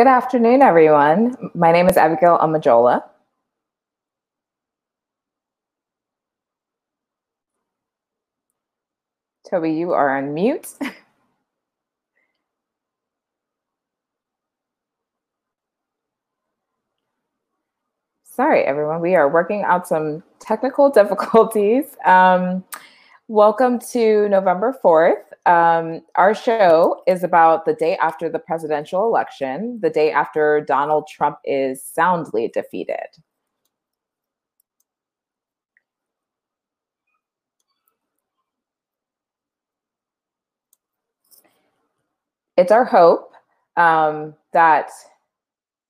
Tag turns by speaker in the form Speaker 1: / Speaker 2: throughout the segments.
Speaker 1: Good afternoon, everyone. My name is Abigail Amajola. Toby, you are on mute. Sorry, everyone. We are working out some technical difficulties. Um, welcome to November 4th. Um, our show is about the day after the presidential election, the day after Donald Trump is soundly defeated. It's our hope um, that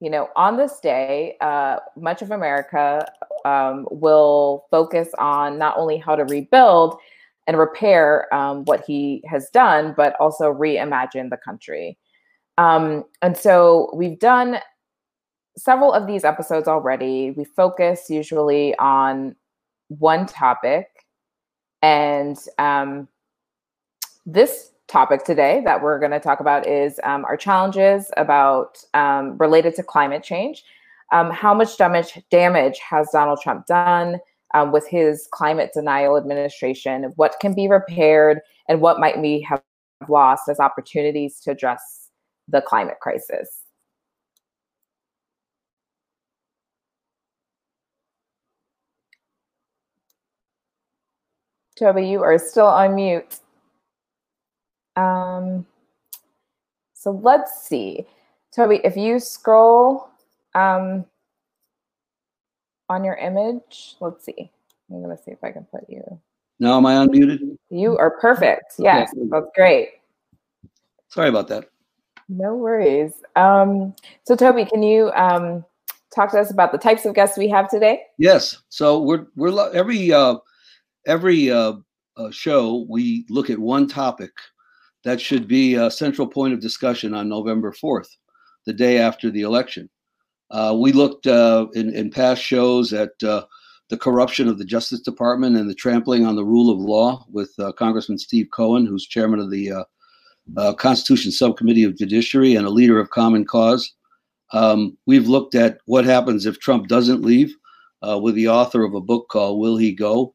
Speaker 1: you know, on this day, uh, much of America um, will focus on not only how to rebuild and repair um, what he has done, but also reimagine the country. Um, and so we've done several of these episodes already. We focus usually on one topic. And um, this topic today that we're going to talk about is um, our challenges about um, related to climate change. Um, how much damage damage has Donald Trump done um, with his climate denial administration? What can be repaired, and what might we have lost as opportunities to address the climate crisis? Toby, you are still on mute. Um, so let's see. Toby, if you scroll um, on your image, let's see. I'm going to see if I can put you.
Speaker 2: Now, am I unmuted?
Speaker 1: You are perfect. Yes, okay. that's great.
Speaker 2: Sorry about that.
Speaker 1: No worries. Um, so, Toby, can you um, talk to us about the types of guests we have today?
Speaker 2: Yes. So we're we're every uh, every uh, uh, show we look at one topic that should be a central point of discussion on November 4th, the day after the election. Uh, we looked uh, in, in, past shows at uh, the corruption of the Justice Department and the trampling on the rule of law with uh, Congressman Steve Cohen, who's chairman of the uh, uh, Constitution Subcommittee of Judiciary and a leader of Common Cause. Um, we've looked at what happens if Trump doesn't leave with the author of a book called Will He Go?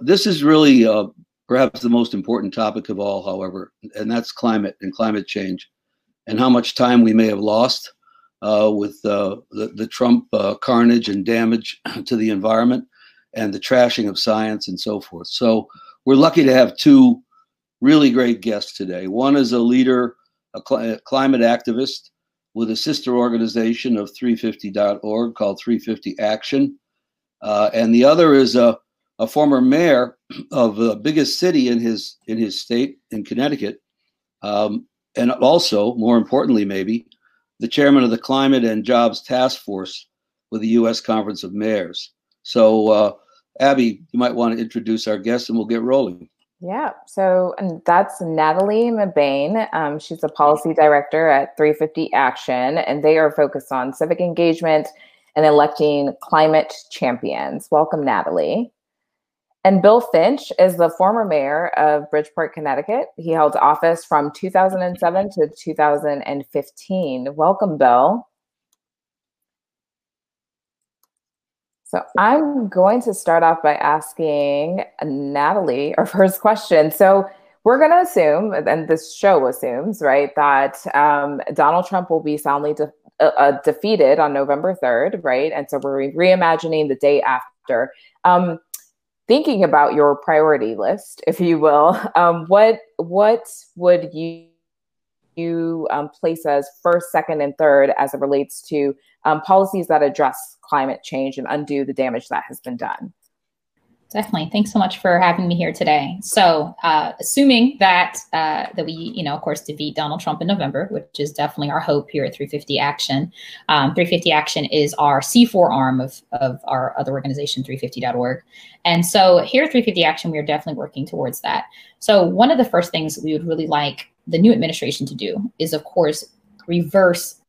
Speaker 2: this is really perhaps the most important topic of all, however, and that's climate and climate change, and how much time we may have lost uh, with uh, the, the, Trump uh, carnage and damage to the environment and the trashing of science and so forth. So we're lucky to have two really great guests today. One is a leader, a, cl a climate activist with a sister organization of 350.org called 350 Action. Uh, and the other is a a former mayor of the biggest city in his in his state in Connecticut, um, and also more importantly, maybe the chairman of the Climate and Jobs Task Force with the U.S. Conference of Mayors. So, uh, Abby, you might want to introduce our guest, and we'll get rolling.
Speaker 1: Yeah, so and that's Natalie Mebane. Um, she's a policy director at 350 Action, and they are focused on civic engagement and electing climate champions. Welcome, Natalie. And Bill Finch is the former mayor of Bridgeport, Connecticut. He held office from 2007 to 2015. Welcome, Bill. So I'm going to start off by asking Natalie our first question. So we're going to assume, and this show assumes, right, that um, Donald Trump will be soundly de- uh, uh defeated on November 3rd, right? And so we're reimagining the day after. Um, thinking about your priority list, if you will, um, what what would you you um, place as first, second, and third as it relates to um, policies that address climate change and undo the damage that has been done?
Speaker 3: Definitely. Thanks so much for having me here today. So, uh, assuming that uh, that we, you know, of course, defeat Donald Trump in November, which is definitely our hope here at 350 Action. Um, 350 Action is our C4 arm of of our other organization, 350.org. And so, here at 350 Action, we are definitely working towards that. So, one of the first things we would really like the new administration to do is, of course, reverse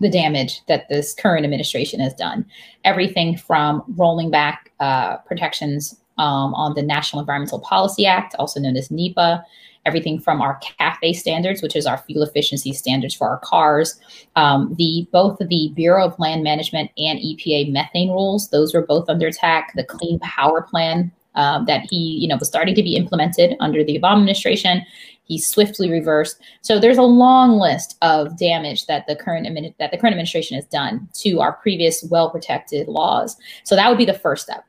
Speaker 3: the damage that this current administration has done. Everything from rolling back uh, protections um, on the National Environmental Policy Act, also known as NEPA, everything from our CAFE standards, which is our fuel efficiency standards for our cars, um, the both the Bureau of Land Management and EPA methane rules. Those were both under attack. The Clean Power Plan um, that he, you know, was starting to be implemented under the Obama administration. He swiftly reversed. So there's a long list of damage that the current that the current administration has done to our previous well-protected laws. So that would be the first step.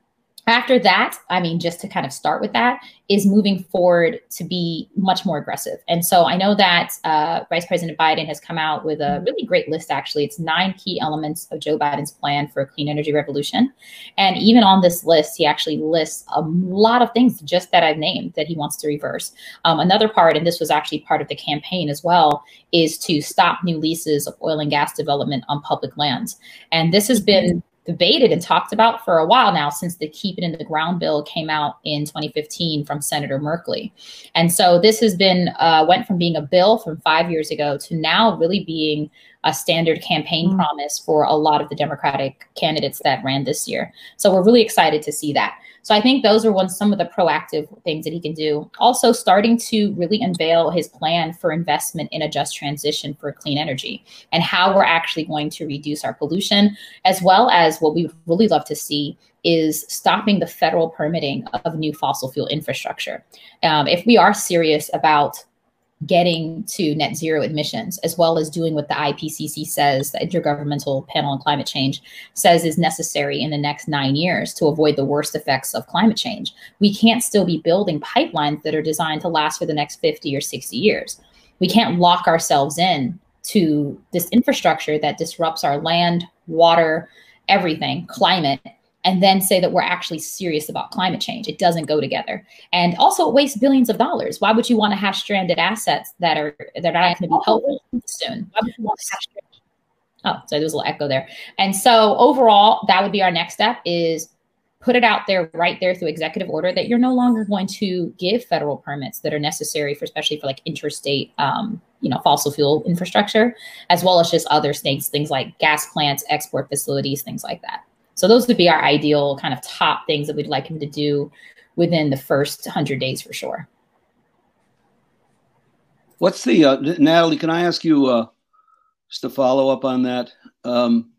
Speaker 3: After that, I mean, just to kind of start with that, is moving forward to be much more aggressive. And so I know that uh, Vice President Biden has come out with a really great list, actually. It's nine key elements of Joe Biden's plan for a clean energy revolution. And even on this list, he actually lists a lot of things just that I've named that he wants to reverse. Um, another part, and this was actually part of the campaign as well, is to stop new leases of oil and gas development on public lands. And this has been debated and talked about for a while now since the Keep It in the Ground bill came out in 2015 from Senator Merkley. And so this has been, uh, went from being a bill from five years ago to now really being a standard campaign mm. promise for a lot of the Democratic candidates that ran this year. So we're really excited to see that. So I think those are one some of the proactive things that he can do. Also, starting to really unveil his plan for investment in a just transition for clean energy and how we're actually going to reduce our pollution, as well as what we would really love to see is stopping the federal permitting of new fossil fuel infrastructure. Um, if we are serious about getting to net zero emissions, as well as doing what the IPCC says, the Intergovernmental Panel on Climate Change says is necessary in the next nine years to avoid the worst effects of climate change. We can't still be building pipelines that are designed to last for the next 50 or 60 years. We can't lock ourselves in to this infrastructure that disrupts our land, water, everything, climate, and then say that we're actually serious about climate change. It doesn't go together. And also it wastes billions of dollars. Why would you want to have stranded assets that are that are not going to be helpful soon? Why would you want to have stranded Oh, so there's a little echo there. And so overall, that would be our next step is put it out there right there through executive order that you're no longer going to give federal permits that are necessary for especially for like interstate um, you know fossil fuel infrastructure as well as just other things things like gas plants export facilities things like that so those would be our ideal kind of top things that we'd like him to do within the first 100 days for sure.
Speaker 2: What's the, uh, Natalie, can I ask you uh, just to follow up on that? Um,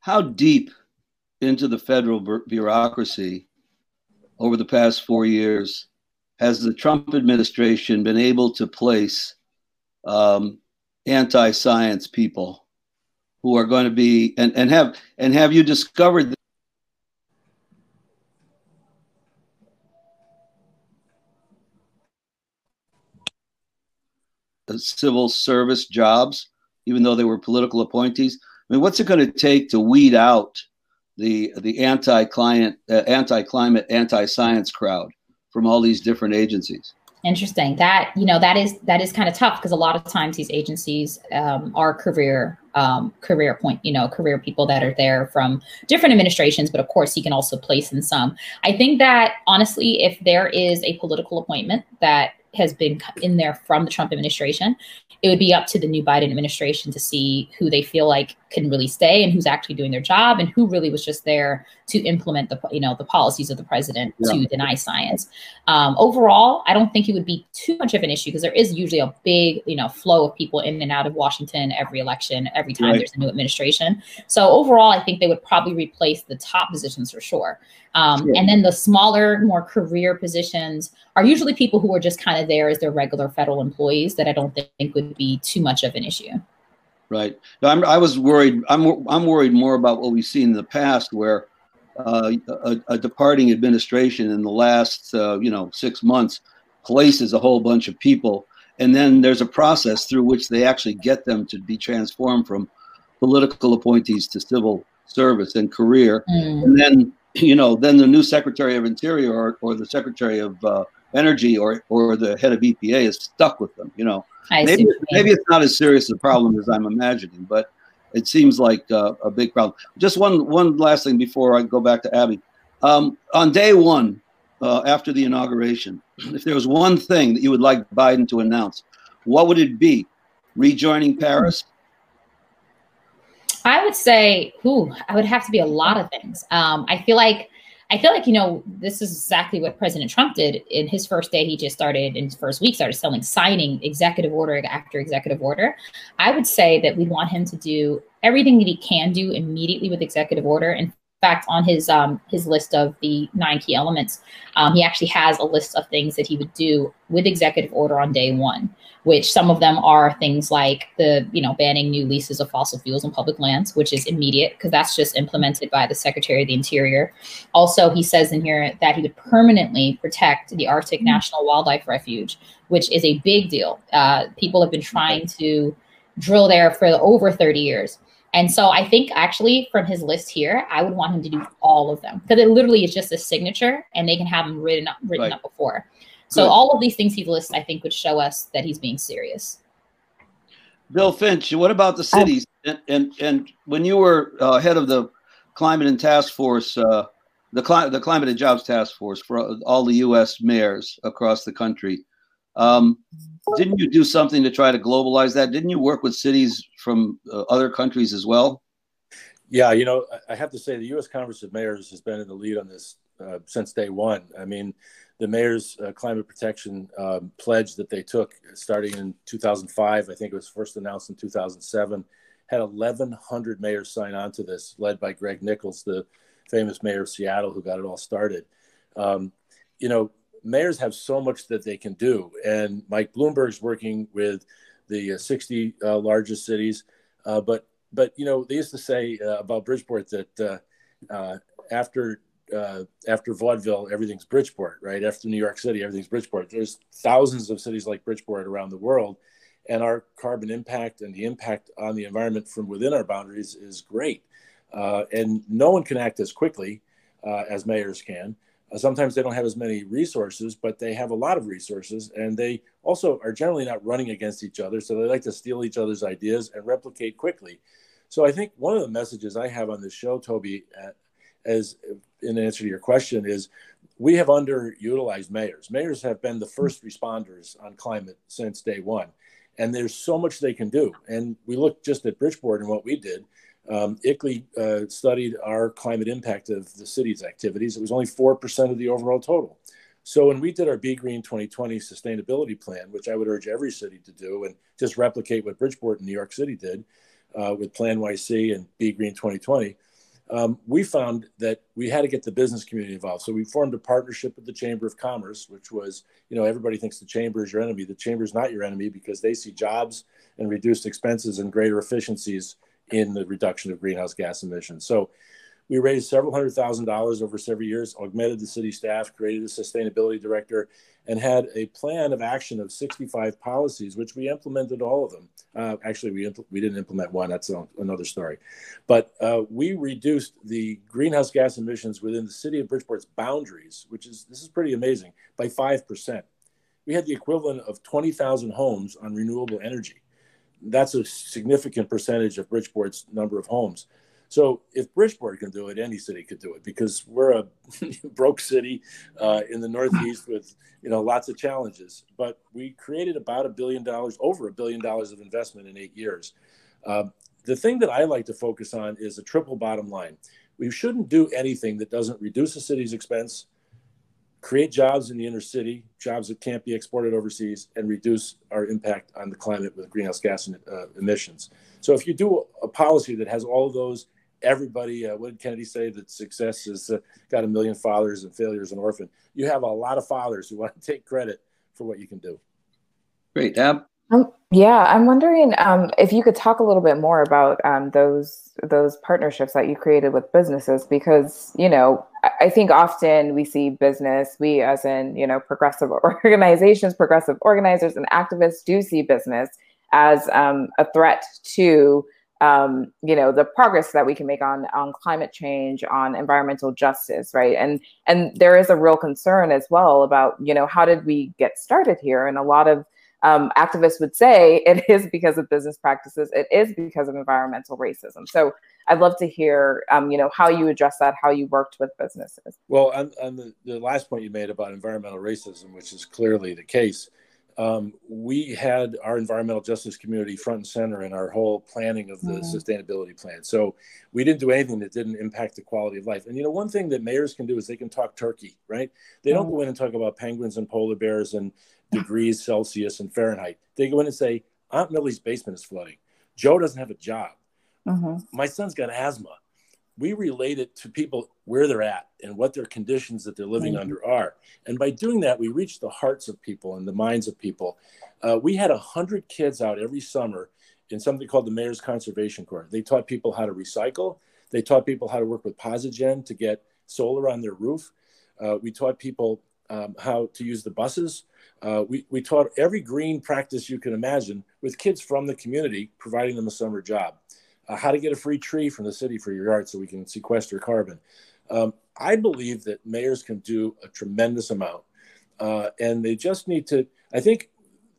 Speaker 2: how deep into the federal bureaucracy over the past four years has the Trump administration been able to place um, anti science people who are going to be and, and have and have you discovered the civil service jobs even though they were political appointees? I mean what's it going to take to weed out the the anti-client uh, anti-climate anti-science crowd from all these different agencies
Speaker 3: Interesting. That you know that is that is kind of tough because a lot of times these agencies um, are career um, career point you know career people that are there from different administrations, but of course you can also place in some. I think that honestly, if there is a political appointment that has been in there from the Trump administration, it would be up to the new Biden administration to see who they feel like can really stay and who's actually doing their job and who really was just there to implement the you know the policies of the president yeah. to deny science. Um, overall, I don't think it would be too much of an issue because there is usually a big you know flow of people in and out of Washington every election, every time right. there's a new administration. So overall, I think they would probably replace the top positions for sure. Um, sure. And then the smaller, more career positions are usually people who are just kind of there as their regular federal employees that I don't think would be too much of an issue.
Speaker 2: Right. I'm, I was worried. I'm, I'm worried more about what we've seen in the past where uh, a, a, departing administration in the last, uh, you know, six months places a whole bunch of people. And then there's a process through which they actually get them to be transformed from political appointees to civil service and career. Mm. And then, you know, then the new Secretary of Interior or, or the Secretary of uh, Energy or, or the head of EPA is stuck with them, you know. I maybe, maybe it's not as serious a problem as I'm imagining, but it seems like uh, a big problem. Just one one last thing before I go back to Abby. Um, on day one, uh, after the inauguration, if there was one thing that you would like Biden to announce, what would it be? Rejoining Paris?
Speaker 3: I would say, ooh, I would have to be a lot of things. Um, I feel like I feel like, you know, this is exactly what President Trump did in his first day. He just started in his first week, started selling, signing executive order after executive order. I would say that we want him to do everything that he can do immediately with executive order. In fact, on his um, his list of the nine key elements, um, he actually has a list of things that he would do with executive order on day one which some of them are things like the, you know, banning new leases of fossil fuels on public lands, which is immediate because that's just implemented by the Secretary of the Interior. Also, he says in here that he would permanently protect the Arctic National Wildlife Refuge, which is a big deal. Uh, people have been trying to drill there for over 30 years. And so I think actually from his list here, I would want him to do all of them because it literally is just a signature and they can have them written up, written right. up before. So Good. all of these things he lists, I think, would show us that he's being serious.
Speaker 2: Bill Finch, what about the cities? And and, and when you were uh, head of the climate and task force, uh, the climate the climate and jobs task force for all the U.S. mayors across the country, um, didn't you do something to try to globalize that? Didn't you work with cities from uh, other countries as well?
Speaker 4: Yeah, you know, I have to say the U.S. Conference of Mayors has been in the lead on this uh, since day one. I mean, the mayor's uh, climate protection um, pledge that they took starting in 2005, I think it was first announced in 2007, had 1,100 mayors sign on to this, led by Greg Nickels, the famous mayor of Seattle who got it all started. Um, you know, mayors have so much that they can do, and Mike Bloomberg's working with the uh, 60 uh, largest cities. Uh, but but you know, they used to say uh, about Bridgeport that uh, after uh, after vaudeville, everything's Bridgeport, right? After New York City, everything's Bridgeport. There's thousands of cities like Bridgeport around the world, and our carbon impact and the impact on the environment from within our boundaries is great. And no one can act as quickly as mayors can. Uh, sometimes they don't have as many resources, but they have a lot of resources, and they also are generally not running against each other. So they like to steal each other's ideas and replicate quickly. So I think one of the messages I have on this show, Toby, uh, as in answer to your question is we have underutilized mayors. Mayors have been the first responders on climate since day one, and there's so much they can do. And we look just at Bridgeport and what we did. Um, ICLEI uh, studied our climate impact of the city's activities. It was only 4% of the overall total. So when we did our Be Green 2020 sustainability plan, which I would urge every city to do and just replicate what Bridgeport and New York City did uh, with PlaNYC and Be Green 2020, um, we found that we had to get the business community involved. So we formed a partnership with the Chamber of Commerce, which was, you know, everybody thinks the chamber is your enemy. The chamber is not your enemy because they see jobs and reduced expenses and greater efficiencies in the reduction of greenhouse gas emissions. So we raised several hundred thousand dollars over several years, augmented the city staff, created a sustainability director, and had a plan of action of 65 policies, which we implemented all of them. Uh, actually, we, impl- we didn't implement one, that's another story. But uh, we reduced the greenhouse gas emissions within the city of Bridgeport's boundaries, which is, this is pretty amazing, by 5%. We had the equivalent of 20,000 homes on renewable energy. That's a significant percentage of Bridgeport's number of homes. So if Bridgeport can do it, any city could do it because we're a broke city uh, in the Northeast with you know lots of challenges. But we created about a billion dollars, over a billion dollars of investment in eight years. Uh, the thing that I like to focus on is a triple bottom line. We shouldn't do anything that doesn't reduce the city's expense, create jobs in the inner city, jobs that can't be exported overseas, and reduce our impact on the climate with greenhouse gas uh, emissions. So if you do a policy that has all of those everybody, uh, what did Kennedy say? That success has uh, got a million fathers and failure is an orphan. You have a lot of fathers who want to take credit for what you can do.
Speaker 2: Great. Deb?
Speaker 1: Um, yeah, I'm wondering um, if you could talk a little bit more about um, those those partnerships that you created with businesses, because you know I think often we see business, we as in you know progressive organizations, progressive organizers, and activists do see business as um, a threat to um, you know the progress that we can make on on climate change on environmental justice right? And and there is a real concern as well about you know how did we get started here? And a lot of um, activists would say it is because of business practices it is because of environmental racism so i'd love to hear um, you know how you address that how you worked with businesses
Speaker 4: well on, on the, the last point you made about environmental racism which is clearly the case um, we had our environmental justice community front and center in our whole planning of the mm-hmm. sustainability plan. So we didn't do anything that didn't impact the quality of life. And you know, one thing that mayors can do is they can talk turkey, right? They don't mm-hmm. go in and talk about penguins and polar bears and degrees Celsius and Fahrenheit. They go in and say, Aunt Millie's basement is flooding. Joe doesn't have a job. Mm-hmm. My son's got asthma we relate it to people where they're at and what their conditions that they're living mm-hmm. under are. And by doing that, we reach the hearts of people and the minds of people. Uh, we had 100 kids out every summer in something called the Mayor's Conservation Corps. They taught people how to recycle, they taught people how to work with Posigen to get solar on their roof. Uh, we taught people um, how to use the buses. Uh, we, we taught every green practice you can imagine with kids from the community, providing them a summer job uh, how to get a free tree from the city for your yard so we can sequester carbon. Um, I believe that mayors can do a tremendous amount. Uh, and they just need to, I think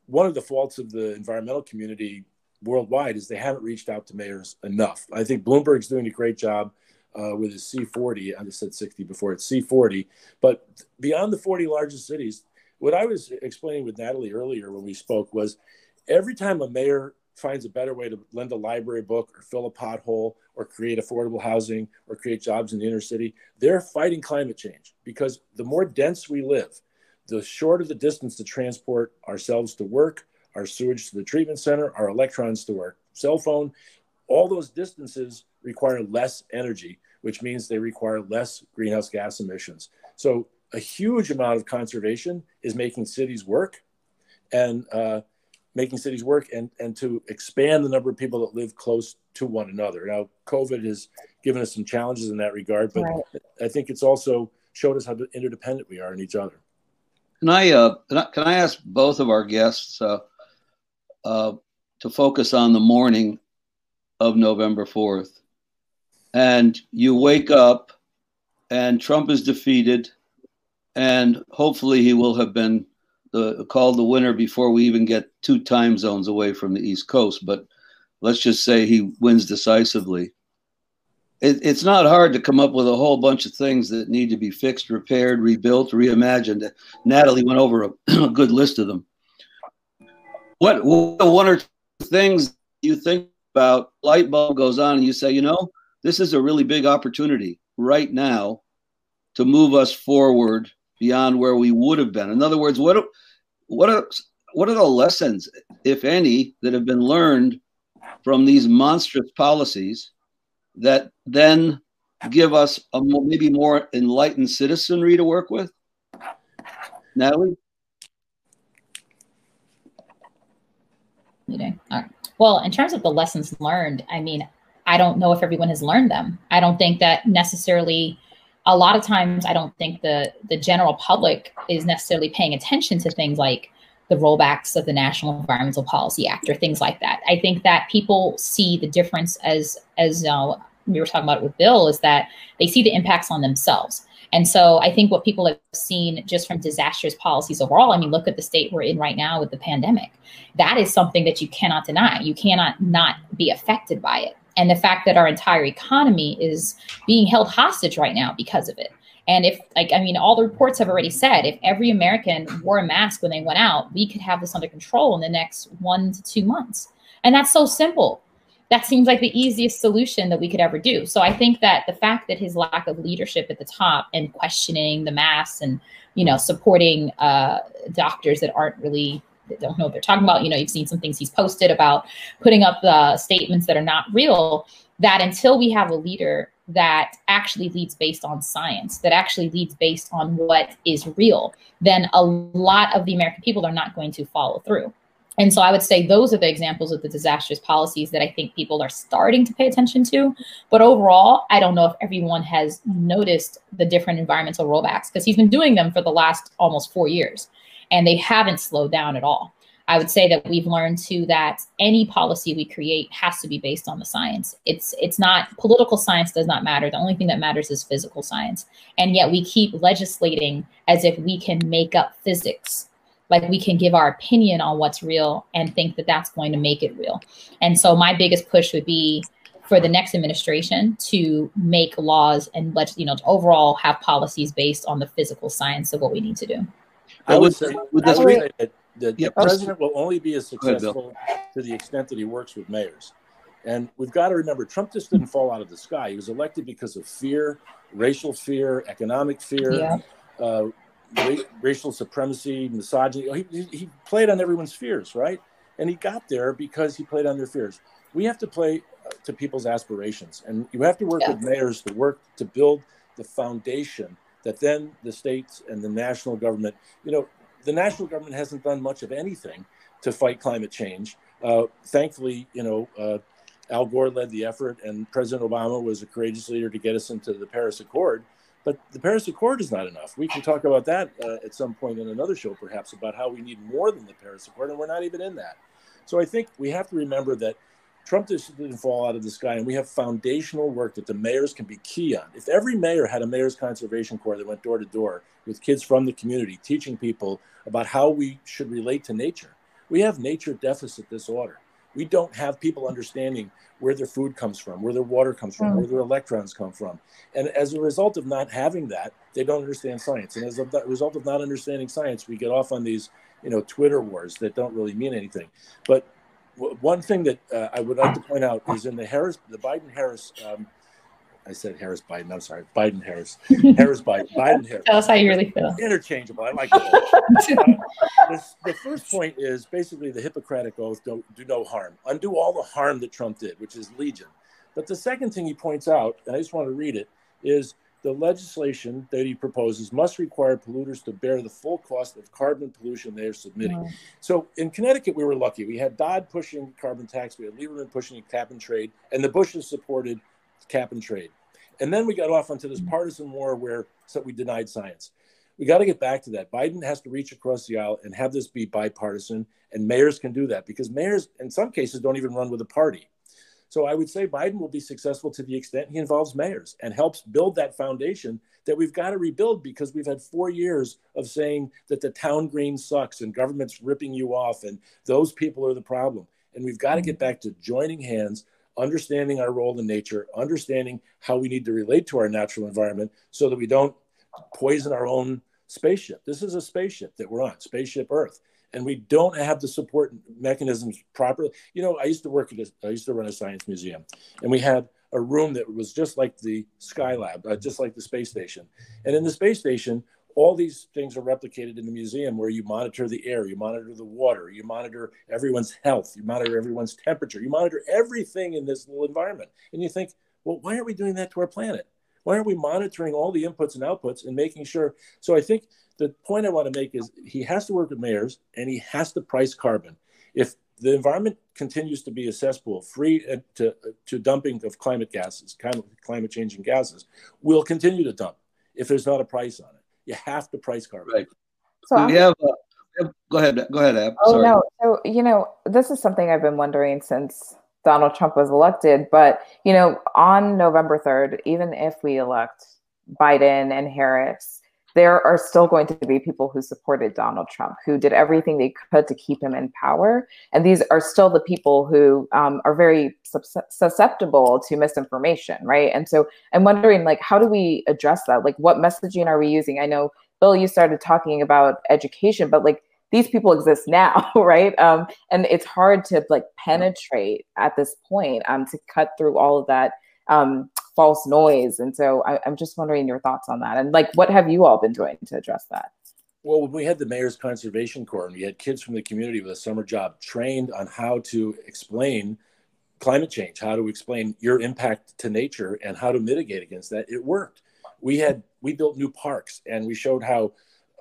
Speaker 4: one of the faults of the environmental community worldwide is they haven't reached out to mayors enough. I think Bloomberg's doing a great job uh, with his C40. I just said 60 before, it's C40. But beyond the 40 largest cities, what I was explaining with Natalie earlier when we spoke was every time a mayor finds a better way to lend a library book or fill a pothole or create affordable housing or create jobs in the inner city, they're fighting climate change because the more dense we live, the shorter the distance to transport ourselves to work, our sewage to the treatment center, our electrons to our cell phone, all those distances require less energy, which means they require less greenhouse gas emissions. So a huge amount of conservation is making cities work. And uh, making cities work and, and to expand the number of people that live close to one another. Now, COVID has given us some challenges in that regard, but right. I think it's also showed us how interdependent we are in each other.
Speaker 2: Can I, uh, can I ask both of our guests uh, uh, to focus on the morning of November 4th? And you wake up and Trump is defeated, and hopefully he will have been the called the winner before we even get two time zones away from the East Coast. But let's just say he wins decisively. It, it's not hard to come up with a whole bunch of things that need to be fixed, repaired, rebuilt, reimagined. Natalie went over a, a good list of them. What, what one or two things you think about? Light bulb goes on, and you say, you know, this is a really big opportunity right now to move us forward beyond where we would have been. In other words, what what are what are the lessons, if any, that have been learned from these monstrous policies that then give us a maybe more enlightened citizenry to work with? Natalie?
Speaker 3: Well, in terms of the lessons learned, I mean, I don't know if everyone has learned them. I don't think that necessarily a lot of times I don't think the the general public is necessarily paying attention to things like the rollbacks of the National Environmental Policy Act or things like that. I think that people see the difference as as uh, we were talking about it with Bill is that they see the impacts on themselves. And so I think what people have seen just from disastrous policies overall, I mean, look at the state we're in right now with the pandemic. That is something that you cannot deny. You cannot not be affected by it and the fact that our entire economy is being held hostage right now because of it. And if, like, I mean, all the reports have already said if every American wore a mask when they went out, we could have this under control in the next one to two months. And that's so simple. That seems like the easiest solution that we could ever do. So I think that the fact that his lack of leadership at the top and questioning the masks and, you know, supporting uh, doctors that aren't really don't know what they're talking about. You know, you've seen some things he's posted about putting up the statements that are not real. That until we have a leader that actually leads based on science, that actually leads based on what is real, then a lot of the American people are not going to follow through. And so I would say those are the examples of the disastrous policies that I think people are starting to pay attention to. But overall, I don't know if everyone has noticed the different environmental rollbacks because he's been doing them for the last almost four years and they haven't slowed down at all. I would say that we've learned too that any policy we create has to be based on the science. It's it's not political science does not matter. The only thing that matters is physical science. And yet we keep legislating as if we can make up physics. Like we can give our opinion on what's real and think that that's going to make it real. And so my biggest push would be for the next administration to make laws and let you know to overall have policies based on the physical science of what we need to do.
Speaker 4: I would say, I would say that The, yep. the president will only be as successful ahead, to the extent that he works with mayors. And we've got to remember, Trump just didn't fall out of the sky. He was elected because of fear, racial fear, economic fear, yeah. uh, ra- racial supremacy, misogyny. He, he played on everyone's fears, right? And he got there because he played on their fears. We have to play uh, to people's aspirations, and you have to work yeah. with mayors to work to build the foundation that then the states and the national government, you know, the national government hasn't done much of anything to fight climate change. Uh, thankfully, you know, uh, Al Gore led the effort, and President Obama was a courageous leader to get us into the Paris Accord. But the Paris Accord is not enough. We can talk about that uh, at some point in another show, perhaps, about how we need more than the Paris Accord, and we're not even in that. So I think we have to remember that Trump didn't fall out of the sky, and we have foundational work that the mayors can be key on. If every mayor had a mayor's conservation corps that went door to door with kids from the community, teaching people about how we should relate to nature, we have nature deficit disorder we don't have people understanding where their food comes from, where their water comes from, mm. where their electrons come from. And as a result of not having that, they don't understand science. And as a result of not understanding science, we get off on these, you know, Twitter wars that don't really mean anything. But one thing that uh, I would like to point out is in the Harris, the Biden Harris um, I said Harris Biden. I'm sorry, Biden Harris. Harris Biden. Biden Harris.
Speaker 3: Tell us how you really feel.
Speaker 4: Interchangeable. I like it. uh, the, the, first point is basically the Hippocratic oath: don't do no harm. Undo all the harm that Trump did, which is legion. But the second thing he points out, and I just want to read it, is the legislation that he proposes must require polluters to bear the full cost of carbon pollution they are submitting. So in Connecticut, we were lucky. We had Dodd pushing carbon tax, we had Lieberman pushing cap and trade, and the Bushes supported cap and trade. And then we got off onto this mm. partisan war where so we denied science. We got to get back to that. Biden has to reach across the aisle and have this be bipartisan, and mayors can do that because mayors, in some cases, don't even run with a party. So I would say Biden will be successful to the extent he involves mayors and helps build that foundation that we've got to rebuild because we've had four years of saying that the town green sucks and government's ripping you off and those people are the problem. And we've got to get back to joining hands, understanding our role in nature, understanding how we need to relate to our natural environment so that we don't poison our own spaceship. This is a spaceship that we're on, spaceship Earth, and we don't have the support mechanisms properly. You know, I used to work at a, I used to run a science museum, and we had a room that was just like the Skylab, uh, just like the space station. And in the space station, all these things are replicated in the museum where you monitor the air, you monitor the water, you monitor everyone's health, you monitor everyone's temperature, you monitor everything in this little environment. And you think, well, why aren't we doing that to our planet? Why aren't we monitoring all the inputs and outputs and making sure? So I think the point I want to make is he has to work with mayors and he has to price carbon. If the environment continues to be a cesspool, free to, to dumping of climate gases, kind of climate changing gases, we'll continue to dump if there's not a price on it. You have to price carbon.
Speaker 2: Right. So we have, uh, go ahead, go ahead, Ab.
Speaker 1: Oh Sorry. no, so you know, this is something I've been wondering since Donald Trump was elected. But you know, on November third, even if we elect Biden and Harris, there are still going to be people who supported Donald Trump, who did everything they could to keep him in power. And these are still the people who um, are very susceptible to misinformation, right? And so I'm wondering, like, how do we address that? Like, what messaging are we using? I know, Bill, you started talking about education, but like, these people exist now, right? Um, and it's hard to like penetrate at this point um, to cut through all of that um, false noise. And so I, am just wondering your thoughts on that. And like, what have you all been doing to address that?
Speaker 4: Well, we had the Mayor's Conservation Corps and we had kids from the community with a summer job trained on how to explain climate change, how to explain your impact to nature and how to mitigate against that. It worked. We had, we built new parks and we showed how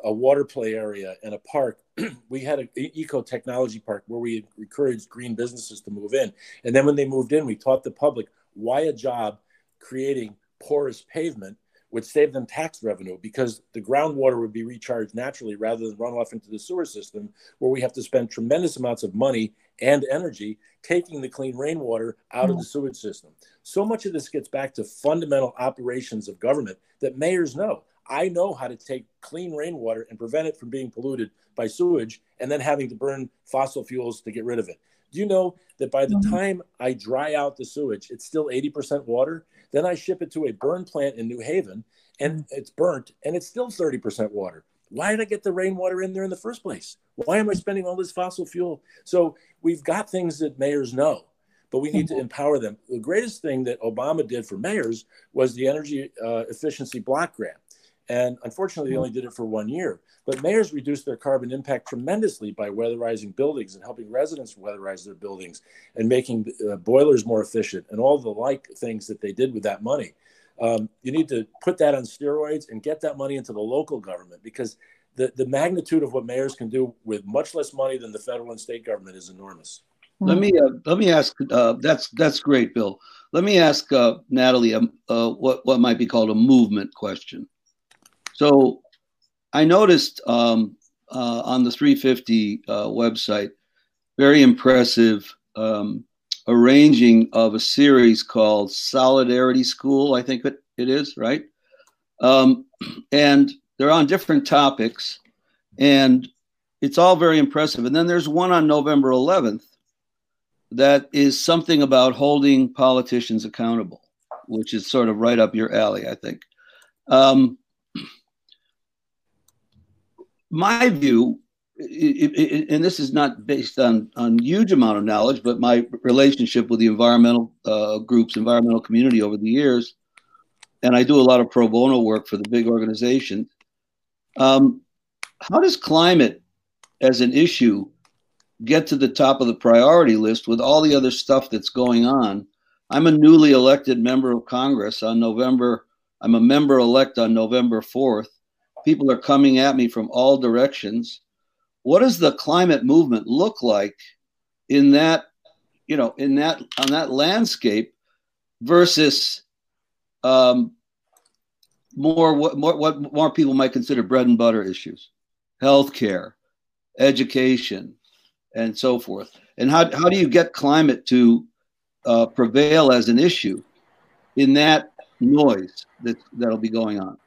Speaker 4: a water play area and a park. we had an eco technology park where we encouraged green businesses to move in. And then when they moved in, we taught the public why a job creating porous pavement would save them tax revenue because the groundwater would be recharged naturally rather than run off into the sewer system where we have to spend tremendous amounts of money and energy taking the clean rainwater out of the mm. sewage system. So much of this gets back to fundamental operations of government that mayors know. I know how to take clean rainwater and prevent it from being polluted by sewage and then having to burn fossil fuels to get rid of it. Do you know that by the mm-hmm. time I dry out the sewage, it's still 80% water? Then I ship it to a burn plant in New Haven and mm. it's burnt and it's still 30% water. Why did I get the rainwater in there in the first place? Why am I spending all this fossil fuel? So we've got things that mayors know, but we need to empower them. The greatest thing that Obama did for mayors was the energy uh, efficiency block grant. And unfortunately, they only did it for one year. But mayors reduced their carbon impact tremendously by weatherizing buildings and helping residents weatherize their buildings and making uh, boilers more efficient and all the like things that they did with that money. Um, you need to put that on steroids and get that money into the local government because the, the magnitude of what mayors can do with much less money than the federal and state government is enormous.
Speaker 2: Let me uh, let me ask. Uh, that's that's great, Bill. Let me ask uh, Natalie um, uh, what what might be called a movement question. So, I noticed um, uh, on the 350 uh, website very impressive um, arranging of a series called Solidarity School. I think it, it is right, um, and they're on different topics, and it's all very impressive. And then there's one on November 11th that is something about holding politicians accountable, which is sort of right up your alley, I think. Um, my view, and this is not based on on huge amount of knowledge, but my relationship with the environmental uh, groups, environmental community over the years, and I do a lot of pro bono work for the big organizations. Um, how does climate, as an issue, get to the top of the priority list with all the other stuff that's going on. I'm a newly elected member of Congress on November. I'm a member elect on November 4th. People are coming at me from all directions. What does the climate movement look like in that, you know, in that on that landscape versus um, more what more what more people might consider bread and butter issues, healthcare, education, and so forth. And how, how do you get climate to uh, prevail as an issue in that noise that, that'll be going on?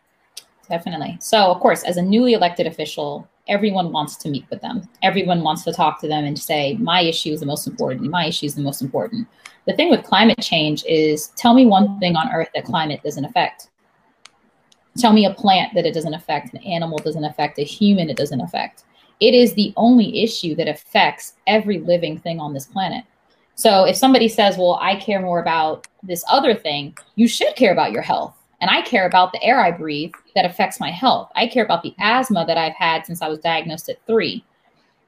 Speaker 3: Definitely. So, of course, as a newly elected official, everyone wants to meet with them. Everyone wants to talk to them and say, my issue is the most important. My issue is the most important. The thing with climate change is tell me one thing on earth that climate doesn't affect. Tell me a plant that it doesn't affect, an animal doesn't affect, a human it doesn't affect it is the only issue that affects every living thing on this planet. So if somebody says, well, I care more about this other thing, you should care about your health. And I care about the air I breathe that affects my health. I care about the asthma that I've had since I was diagnosed at three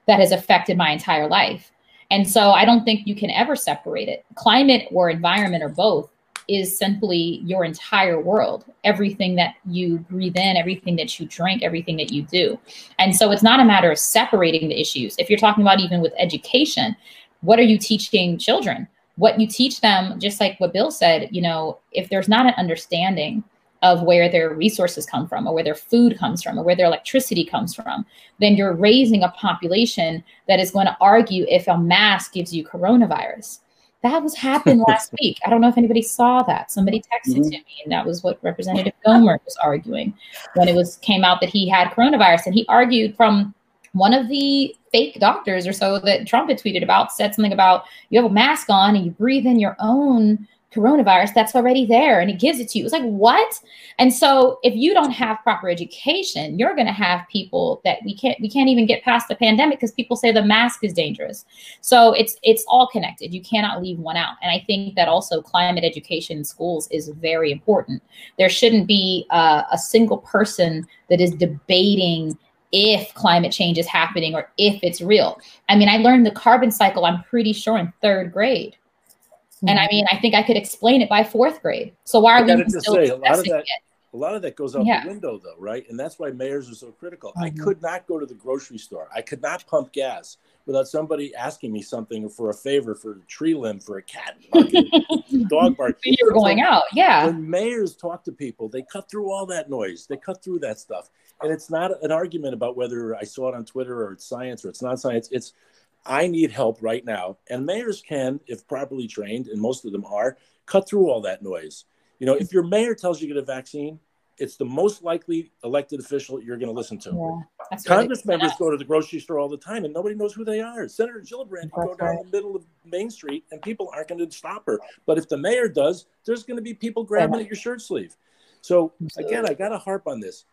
Speaker 3: that has affected my entire life. And so I don't think you can ever separate it. Climate or environment or both is simply your entire world everything that you breathe in everything that you drink everything that you do and so it's not a matter of separating the issues if you're talking about even with education what are you teaching children what you teach them just like what bill said you know if there's not an understanding of where their resources come from or where their food comes from or where their electricity comes from then you're raising a population that is going to argue if a mask gives you coronavirus that was happened last week. I don't know if anybody saw that. Somebody texted mm-hmm. to me, and that was what Representative Gohmert was arguing when it was came out that he had coronavirus, and he argued from one of the fake doctors or so that Trump had tweeted about said something about you have a mask on and you breathe in your own coronavirus that's already there and it gives it to you. It's like, what? And so if you don't have proper education, you're going to have people that we can't we can't even get past the pandemic because people say the mask is dangerous. So it's it's all connected. You cannot leave one out. And I think that also climate education in schools is very important. There shouldn't be uh, a single person that is debating if climate change is happening or if it's real. I mean, I learned the carbon cycle, I'm pretty sure, in third grade. And I mm-hmm. mean, I think I could explain it by fourth grade. So why are we still say,
Speaker 4: a lot of that, it? A lot of that goes out yeah. the window, though, right? And that's why mayors are so critical. Mm-hmm. I could not go to the grocery store. I could not pump gas without somebody asking me something for a favor, for a tree limb, for a cat, dog bark.
Speaker 3: you were going so out, yeah.
Speaker 4: When mayors talk to people, they cut through all that noise. They cut through that stuff, and it's not an argument about whether I saw it on Twitter or it's science or it's not science. It's I need help right now. And mayors can, if properly trained, and most of them are, cut through all that noise. You know, if your mayor tells you to get a vaccine, it's the most likely elected official you're going to listen to. Yeah, Congress members go to the grocery store all the time and nobody knows who they are. Senator Gillibrand can go down right. the middle of Main Street and people aren't going to stop her. But if the mayor does, there's going to be people grabbing at your shirt sleeve. So again, I got to harp on this.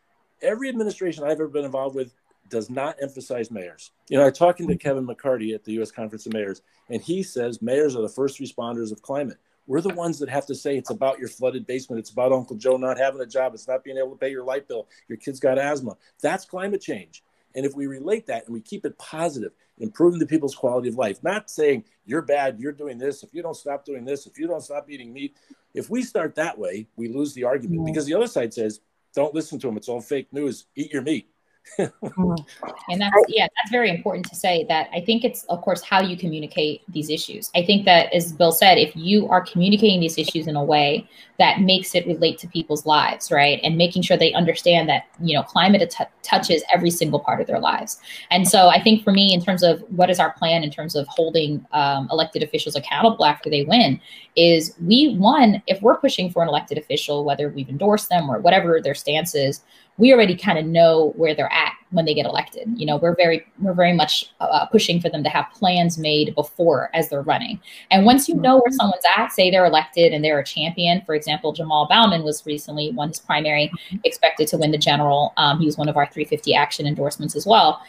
Speaker 4: Every administration I've ever been involved with does not emphasize mayors. You know, I'm talking to Kevin McCarty at the U.S. Conference of Mayors, and he says mayors are the first responders of climate. We're the ones that have to say it's about your flooded basement. It's about Uncle Joe not having a job. It's not being able to pay your light bill. Your kid's got asthma. That's climate change. And if we relate that and we keep it positive, improving the people's quality of life, not saying you're bad, you're doing this, if you don't stop doing this, if you don't stop eating meat, if we start that way, we lose the argument mm-hmm. because the other side says, don't listen to them. It's all fake news. Eat your meat.
Speaker 3: And that's yeah that's very important to say that i think it's of course how you communicate these issues. I think that as bill said if you are communicating these issues in a way that makes it relate to people's lives right and making sure they understand that you know climate t- touches every single part of their lives. And so i think for me in terms of what is our plan in terms of holding um, elected officials accountable after they win is we one if we're pushing for an elected official whether we've endorsed them or whatever their stance is we already kind of know where they're at when they get elected. You know, we're very we're very much uh, pushing for them to have plans made before as they're running. And once you know where someone's at, say they're elected and they're a champion. For example, Jamal Bowman was recently won his primary, expected to win the general. Um, he was one of our 350 action endorsements as well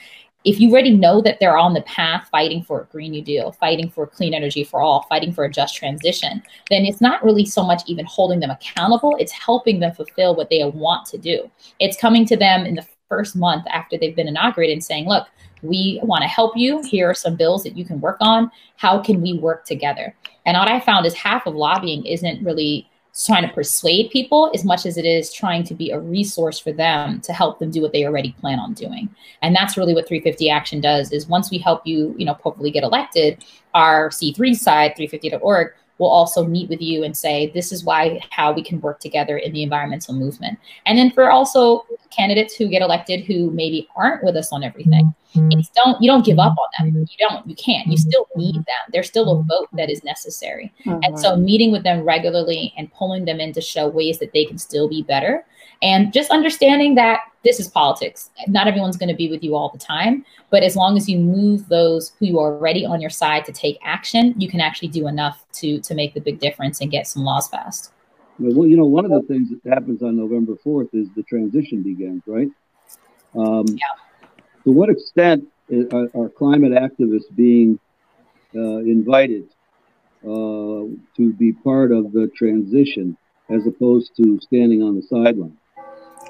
Speaker 3: if you already know that they're on the path fighting for a Green New Deal, fighting for clean energy for all, fighting for a just transition, then it's not really so much even holding them accountable, it's helping them fulfill what they want to do. It's coming to them in the first month after they've been inaugurated and saying, look, we want to help you. Here are some bills that you can work on. How can we work together? And what I found is half of lobbying isn't really trying to persuade people as much as it is trying to be a resource for them to help them do what they already plan on doing. And that's really what 350 action does is once we help you you know hopefully get elected our c3 side 350.org will also meet with you and say this is why how we can work together in the environmental movement. And then for also candidates who get elected who maybe aren't with us on everything Hmm. it's don't you don't give up on them. Hmm. You don't you can't. You still hmm. need them. There's still a vote that is necessary. Oh, and so meeting with them regularly and pulling them in to show ways that they can still be better and just understanding that this is politics. Not everyone's going to be with you all the time but as long as you move those who are already on your side to take action you can actually do enough to to make the big difference and get some laws passed.
Speaker 2: Well you know one of the things that happens on november 4th is the transition begins right? Um, yeah to what extent are, are climate activists being uh, invited uh, to be part of the transition as opposed to standing on the sideline?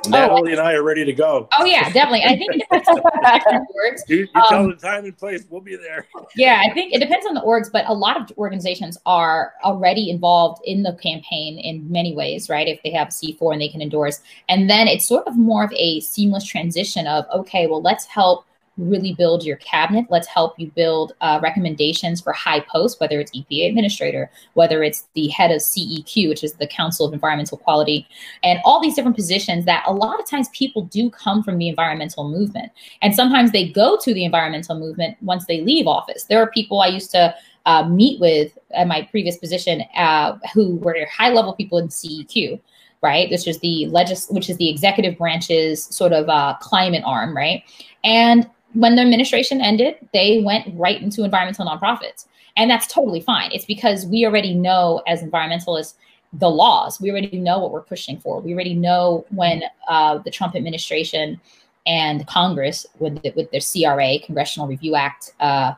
Speaker 4: Natalie oh, and I are ready to go.
Speaker 3: Oh yeah, definitely. I think it depends on the
Speaker 4: orgs. You, you um, tell the time and place, we'll be there.
Speaker 3: yeah, I think it depends on the orgs, but a lot of organizations are already involved in the campaign in many ways, right? If they have C4 and they can endorse, and then it's sort of more of a seamless transition of okay, well, let's help really build your cabinet. Let's help you build uh, recommendations for high posts, whether it's EPA administrator, whether it's the head of CEQ, which is the Council of Environmental Quality, and all these different positions that a lot of times people do come from the environmental movement. And sometimes they go to the environmental movement once they leave office. There are people I used to uh, meet with at my previous position uh, who were high level people in CEQ right? This is the legis, which is the executive branch's sort of uh, climate arm, right? And when the administration ended, they went right into environmental nonprofits. And that's totally fine. It's because we already know as environmentalists the laws. We already know what we're pushing for. We already know when uh, the Trump administration and Congress, with, the, with their CRA, Congressional Review Act, uh,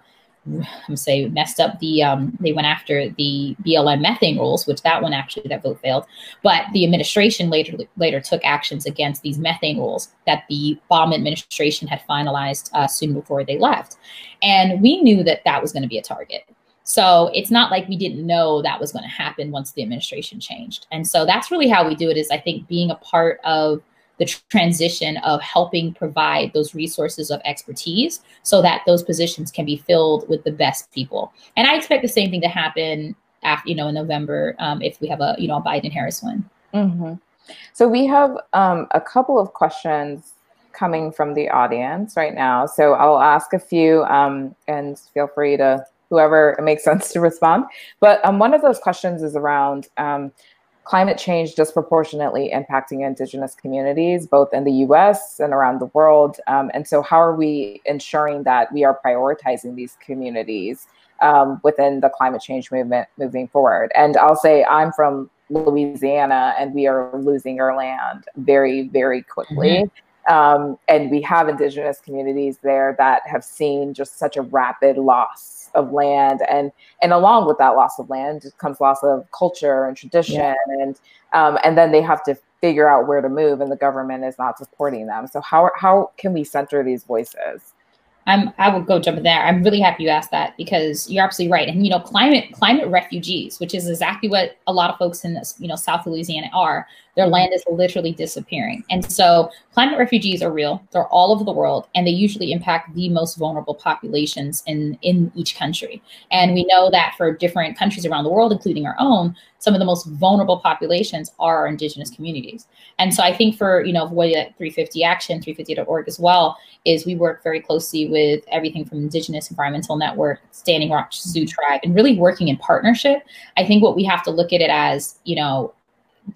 Speaker 3: I'm say messed up the um, they went after the BLM methane rules, which that one actually that vote failed. But the administration later later took actions against these methane rules that the Obama administration had finalized uh, soon before they left, and we knew that that was going to be a target. So it's not like we didn't know that was going to happen once the administration changed. And so that's really how we do it. Is I think being a part of the transition of helping provide those resources of expertise so that those positions can be filled with the best people. And I expect the same thing to happen after, you know, in November um, if we have a, you know, a Biden Harris win.
Speaker 1: Mm-hmm. So we have um, a couple of questions coming from the audience right now. So I'll ask a few um, and feel free to whoever it makes sense to respond. But um, one of those questions is around um, climate change disproportionately impacting indigenous communities, both in the US and around the world. Um, and so, how are we ensuring that we are prioritizing these communities um, within the climate change movement moving forward? And I'll say, I'm from Louisiana, and we are losing our land very, very quickly. Mm-hmm. Um, and we have indigenous communities there that have seen just such a rapid loss of land and and along with that loss of land comes loss of culture and tradition yeah. and um, and then they have to figure out where to move and the government is not supporting them so how how can we center these voices
Speaker 3: I'm I will go jump in there. I'm really happy you asked that because you're absolutely right. And you know, climate climate refugees, which is exactly what a lot of folks in this, you know, South Louisiana are. Their land is literally disappearing. And so climate refugees are real. They're all over the world and they usually impact the most vulnerable populations in in each country. And we know that for different countries around the world, including our own, some of the most vulnerable populations are our indigenous communities. And so I think for, you know, what 350 Action, 350.org as well, is we work very closely with everything from Indigenous Environmental Network, Standing Rock Sioux Tribe, and really working in partnership. I think what we have to look at it as, you know,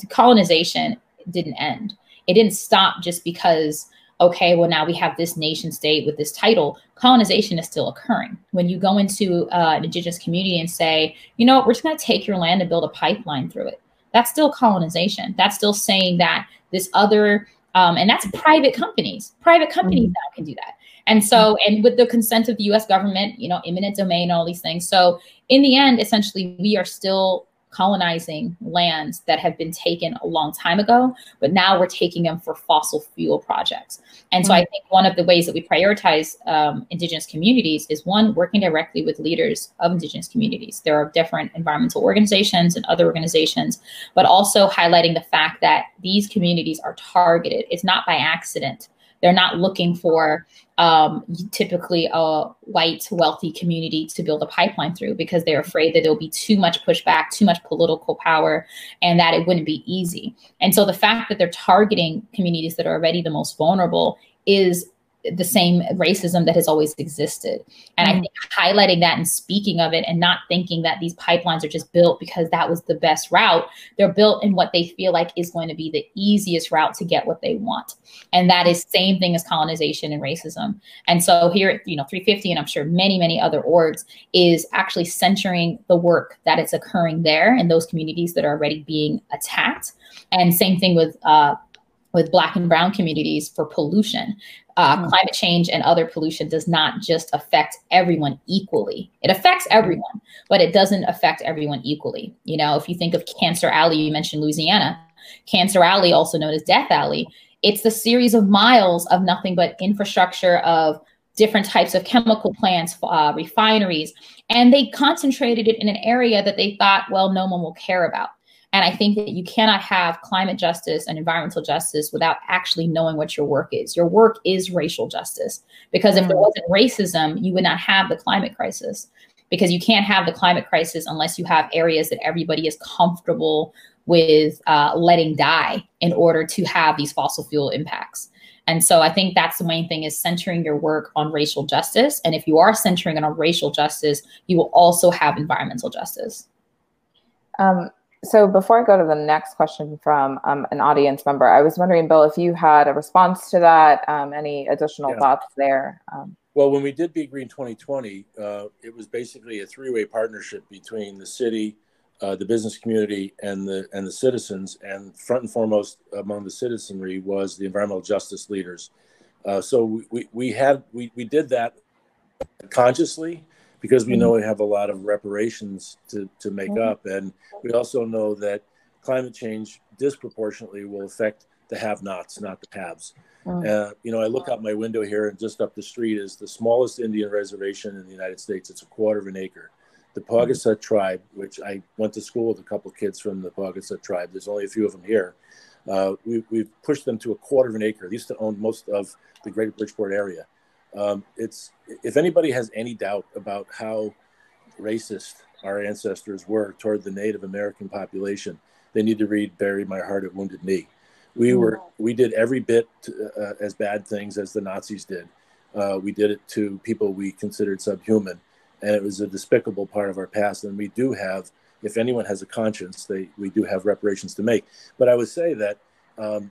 Speaker 3: colonization didn't end. It didn't stop just because okay, well, now we have this nation state with this title, colonization is still occurring. When you go into uh, an indigenous community and say, you know, we're just going to take your land and build a pipeline through it, that's still colonization. That's still saying that this other, um, and that's private companies, private companies mm-hmm. now can do that. And so, and with the consent of the US government, you know, eminent domain, all these things. So, in the end, essentially, we are still colonizing lands that have been taken a long time ago, but now we're taking them for fossil fuel projects. And so mm-hmm. I think one of the ways that we prioritize um, Indigenous communities is one, working directly with leaders of Indigenous communities. There are different environmental organizations and other organizations, but also highlighting the fact that these communities are targeted. It's not by accident. They're not looking for um, typically a white wealthy community to build a pipeline through because they're afraid that there'll be too much pushback, too much political power, and that it wouldn't be easy. And so the fact that they're targeting communities that are already the most vulnerable is the same racism that has always existed. And mm-hmm. I think highlighting that and speaking of it and not thinking that these pipelines are just built because that was the best route. They're built in what they feel like is going to be the easiest route to get what they want. And that is same thing as colonization and racism. And so here at, you know, 350 and I'm sure many, many other orgs is actually centering the work that is occurring there in those communities that are already being attacked. And same thing with uh, with black and brown communities for pollution uh, mm. climate change and other pollution does not just affect everyone equally. It affects hmm. everyone, but it doesn't affect everyone equally. You know, if you think of Cancer Alley, you mentioned Louisiana, Cancer Alley, also known as Death Alley, it's the series of miles of nothing but infrastructure of different types of chemical plants, uh, refineries, and they concentrated it in an area that they thought, well, no one will care about. And I think that you cannot have climate justice and environmental justice without actually knowing what your work is. Your work is racial justice because if there mm. wasn't racism, you would not have the climate crisis because you can't have the climate crisis unless you have areas that everybody is comfortable with uh, letting die in order to have these fossil fuel impacts. And so I think that's the main thing is centering your work on racial justice. And if you are centering it on racial justice, you will also have environmental justice.
Speaker 1: Um, so before I go to the next question from um, an audience member, I was wondering, Bill, if you had a response to that, um, any additional yeah. thoughts there? Um,
Speaker 4: well, when we did Be Green 2020, uh, it was basically a three-way partnership between the city, uh, the business community, and the and the citizens. And front and foremost among the citizenry was the environmental justice leaders. Uh, so we, we, we had we, we did that consciously because we know mm-hmm. we have a lot of reparations to, to make mm-hmm. up. And we also know that climate change disproportionately will affect the have nots, not the haves. Mm-hmm. Uh, you know, I look out my window here, and just up the street is the smallest Indian reservation in the United States. It's a quarter of an acre. The Paugussett tribe, which I went to school with a couple of kids from the Paugussett tribe, there's only a few of them here. Uh, we, we've pushed them to a quarter of an acre. They used to own most of the greater Bridgeport area. Um, it's if anybody has any doubt about how racist our ancestors were toward the Native American population, they need to read "Bury My Heart at Wounded Knee." We were we did every bit to, uh, as bad things as the Nazis did. Uh, we did it to people we considered subhuman, and it was a despicable part of our past. And we do have, if anyone has a conscience, they we do have reparations to make. But I would say that. Um,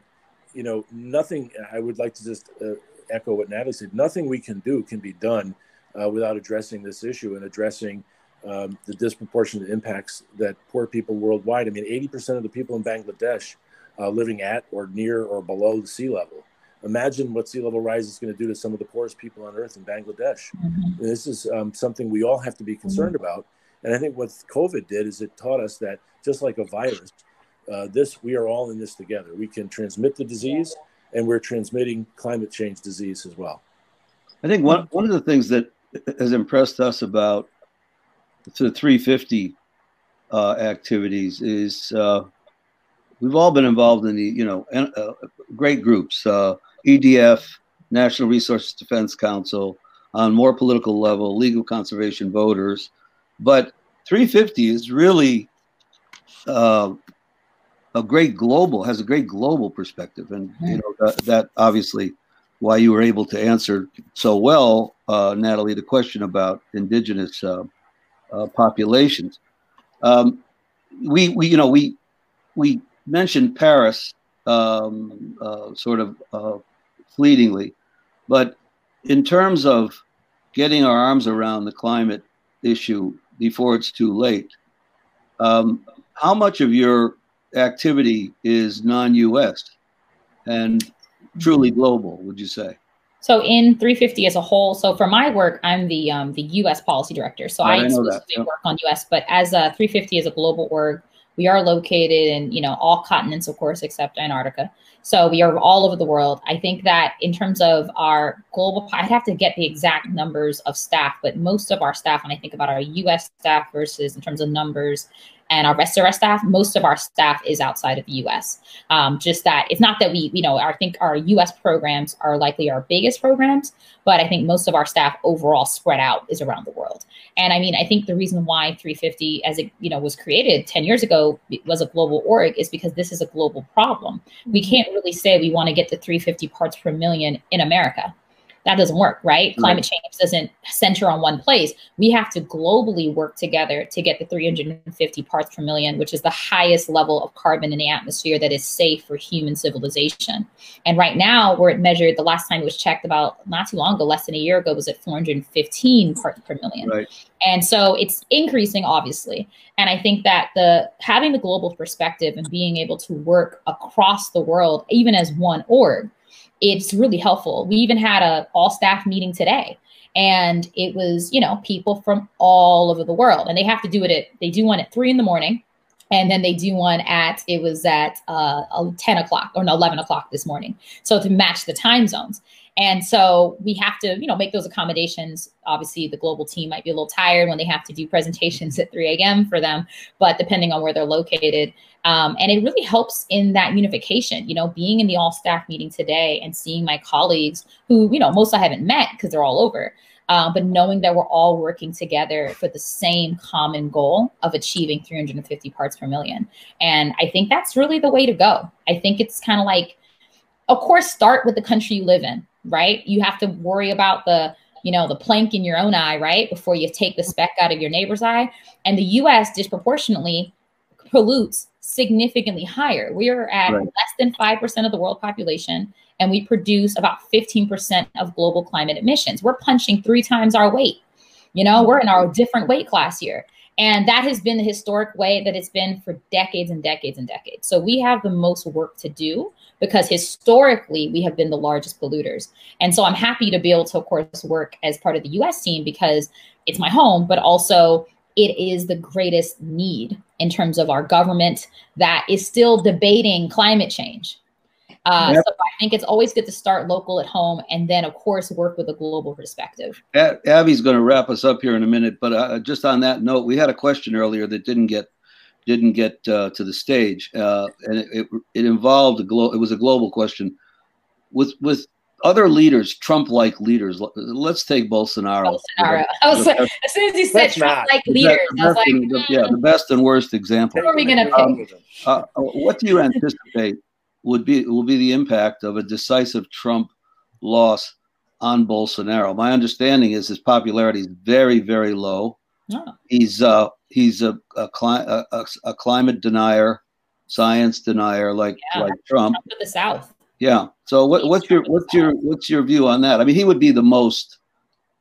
Speaker 4: you know, nothing. I would like to just uh, echo what Natalie said. Nothing we can do can be done uh, without addressing this issue and addressing um, the disproportionate impacts that poor people worldwide. I mean, 80% of the people in Bangladesh uh, living at or near or below the sea level. Imagine what sea level rise is going to do to some of the poorest people on earth in Bangladesh. Mm-hmm. This is um, something we all have to be concerned mm-hmm. about. And I think what COVID did is it taught us that just like a virus, uh, this we are all in this together. We can transmit the disease, and we're transmitting climate change disease as well.
Speaker 2: I think one one of the things that has impressed us about the 350 uh, activities is uh, we've all been involved in the you know uh, great groups, uh, EDF, National Resources Defense Council, on more political level, League of Conservation Voters, but 350 is really uh, a great global has a great global perspective, and you know that, that obviously why you were able to answer so well, uh, Natalie, the question about indigenous uh, uh, populations. Um, we, we, you know, we we mentioned Paris um, uh, sort of uh, fleetingly, but in terms of getting our arms around the climate issue before it's too late, um, how much of your activity is non-U.S. and truly global? Would you say?
Speaker 3: So in 350 as a whole, so for my work, I'm the um, the U.S. policy director. So I, I exclusively yep. work on U.S. But as a 350 is a global org, we are located in you know all continents, of course, except Antarctica. So we are all over the world. I think that in terms of our global, I'd have to get the exact numbers of staff, but most of our staff, when I think about our U.S. staff versus in terms of numbers, and our rest of our staff, most of our staff is outside of the U.S. Um, just that it's not that we, you know, I think our U.S. programs are likely our biggest programs, but I think most of our staff overall spread out is around the world. And I mean, I think the reason why 350, as it you know was created 10 years ago, was a global org is because this is a global problem. We mm-hmm. can't really say we want to get to 350 parts per million in America that doesn't work, right? Mm-hmm. Climate change doesn't center on one place. We have to globally work together to get the 350 parts per million, which is the highest level of carbon in the atmosphere that is safe for human civilization. And right now, where it measured, the last time it was checked about not too long ago, less than a year ago, was at 415 parts per million.
Speaker 2: Right.
Speaker 3: And so it's increasing, obviously. And I think that the having the global perspective and being able to work across the world, even as one org, it's really helpful. We even had a all staff meeting today and it was, you know, people from all over the world and they have to do it at, they do one at three in the morning and then they do one at it was at uh, 10 o'clock or no, 11 o'clock this morning so to match the time zones and so we have to you know make those accommodations obviously the global team might be a little tired when they have to do presentations at 3 a.m for them but depending on where they're located um, and it really helps in that unification you know being in the all staff meeting today and seeing my colleagues who you know most i haven't met because they're all over uh, but knowing that we're all working together for the same common goal of achieving 350 parts per million. And I think that's really the way to go. I think it's kind of like, of course, start with the country you live in, right? You have to worry about the you know, the plank in your own eye, right? Before you take the speck out of your neighbor's eye. And the US disproportionately pollutes significantly higher. We are at right. less than 5% of the world population and we produce about 15% of global climate emissions. We're punching three times our weight. You know, we're in our different weight class here. And that has been the historic way that it's been for decades and decades and decades. So we have the most work to do because historically we have been the largest polluters. And so I'm happy to be able to, of course, work as part of the US team because it's my home, but also it is the greatest need in terms of our government that is still debating climate change. Uh, yep. So I think it's always good to start local at home and then, of course, work with a global perspective.
Speaker 2: Abby's going to wrap us up here in a minute, but uh, just on that note, we had a question earlier that didn't get didn't get uh, to the stage, uh, and it, it, it involved a glo- It was a global question with with other leaders, Trump-like leaders. Let's take Bolsonaro.
Speaker 3: Bolsonaro. I was as soon as you said Trump-like leaders, I was like,
Speaker 2: the, yeah, the best and worst example.
Speaker 3: Who are we going to um, pick?
Speaker 2: Uh, what do you anticipate would be will be the impact of a decisive Trump loss on Bolsonaro. My understanding is his popularity is very very low. Oh. He's uh, he's a a, cli- a, a, climate denier, science denier like yeah, like Trump.
Speaker 3: Trump the South.
Speaker 2: Yeah. So what, what's your what's your what's your view on that? I mean, he would be the most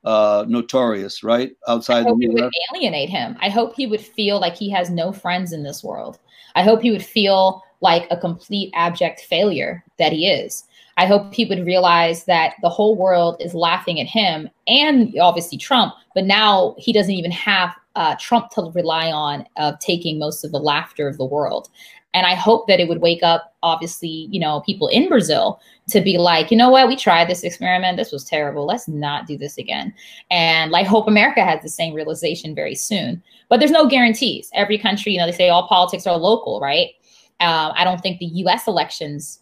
Speaker 2: uh, notorious, right? Outside
Speaker 3: I hope
Speaker 2: the
Speaker 3: would alienate him. I hope he would feel like he has no friends in this world. I hope he would feel like a complete abject failure that he is. I hope he would realize that the whole world is laughing at him and obviously Trump, but now he doesn't even have uh, Trump to rely on of taking most of the laughter of the world. And I hope that it would wake up, obviously, you know, people in Brazil to be like, you know what, we tried this experiment. This was terrible. Let's not do this again. And like, hope America has the same realization very soon. But there's no guarantees. Every country, you know, they say all politics are local, right? Uh, I don't think the US elections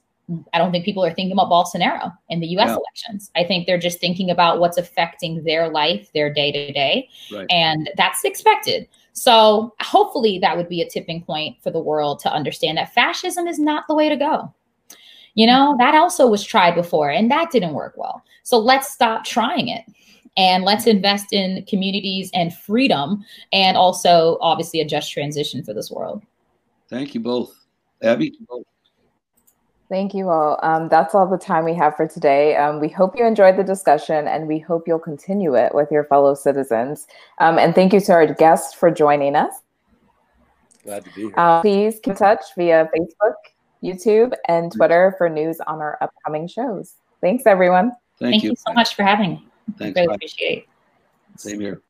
Speaker 3: I don't think people are thinking about Bolsonaro in the US yeah. elections. I think they're just thinking about what's affecting their life, their day to day. And that's expected. So hopefully that would be a tipping point for the world to understand that fascism is not the way to go. You know, that also was tried before and that didn't work well. So let's stop trying it and let's invest in communities and freedom and also obviously a just transition for this world.
Speaker 2: Thank you both. Abby?
Speaker 1: Thank you all. Um, that's all the time we have for today. Um, we hope you enjoyed the discussion and we hope you'll continue it with your fellow citizens. Um, and thank you to our guests for joining us.
Speaker 4: Glad to be here. Uh,
Speaker 1: please keep in touch via Facebook, YouTube, and Twitter for news on our upcoming shows. Thanks, everyone.
Speaker 3: Thank, thank you. you. so much for having me.
Speaker 2: Thanks.
Speaker 3: Really appreciate.
Speaker 2: Same here.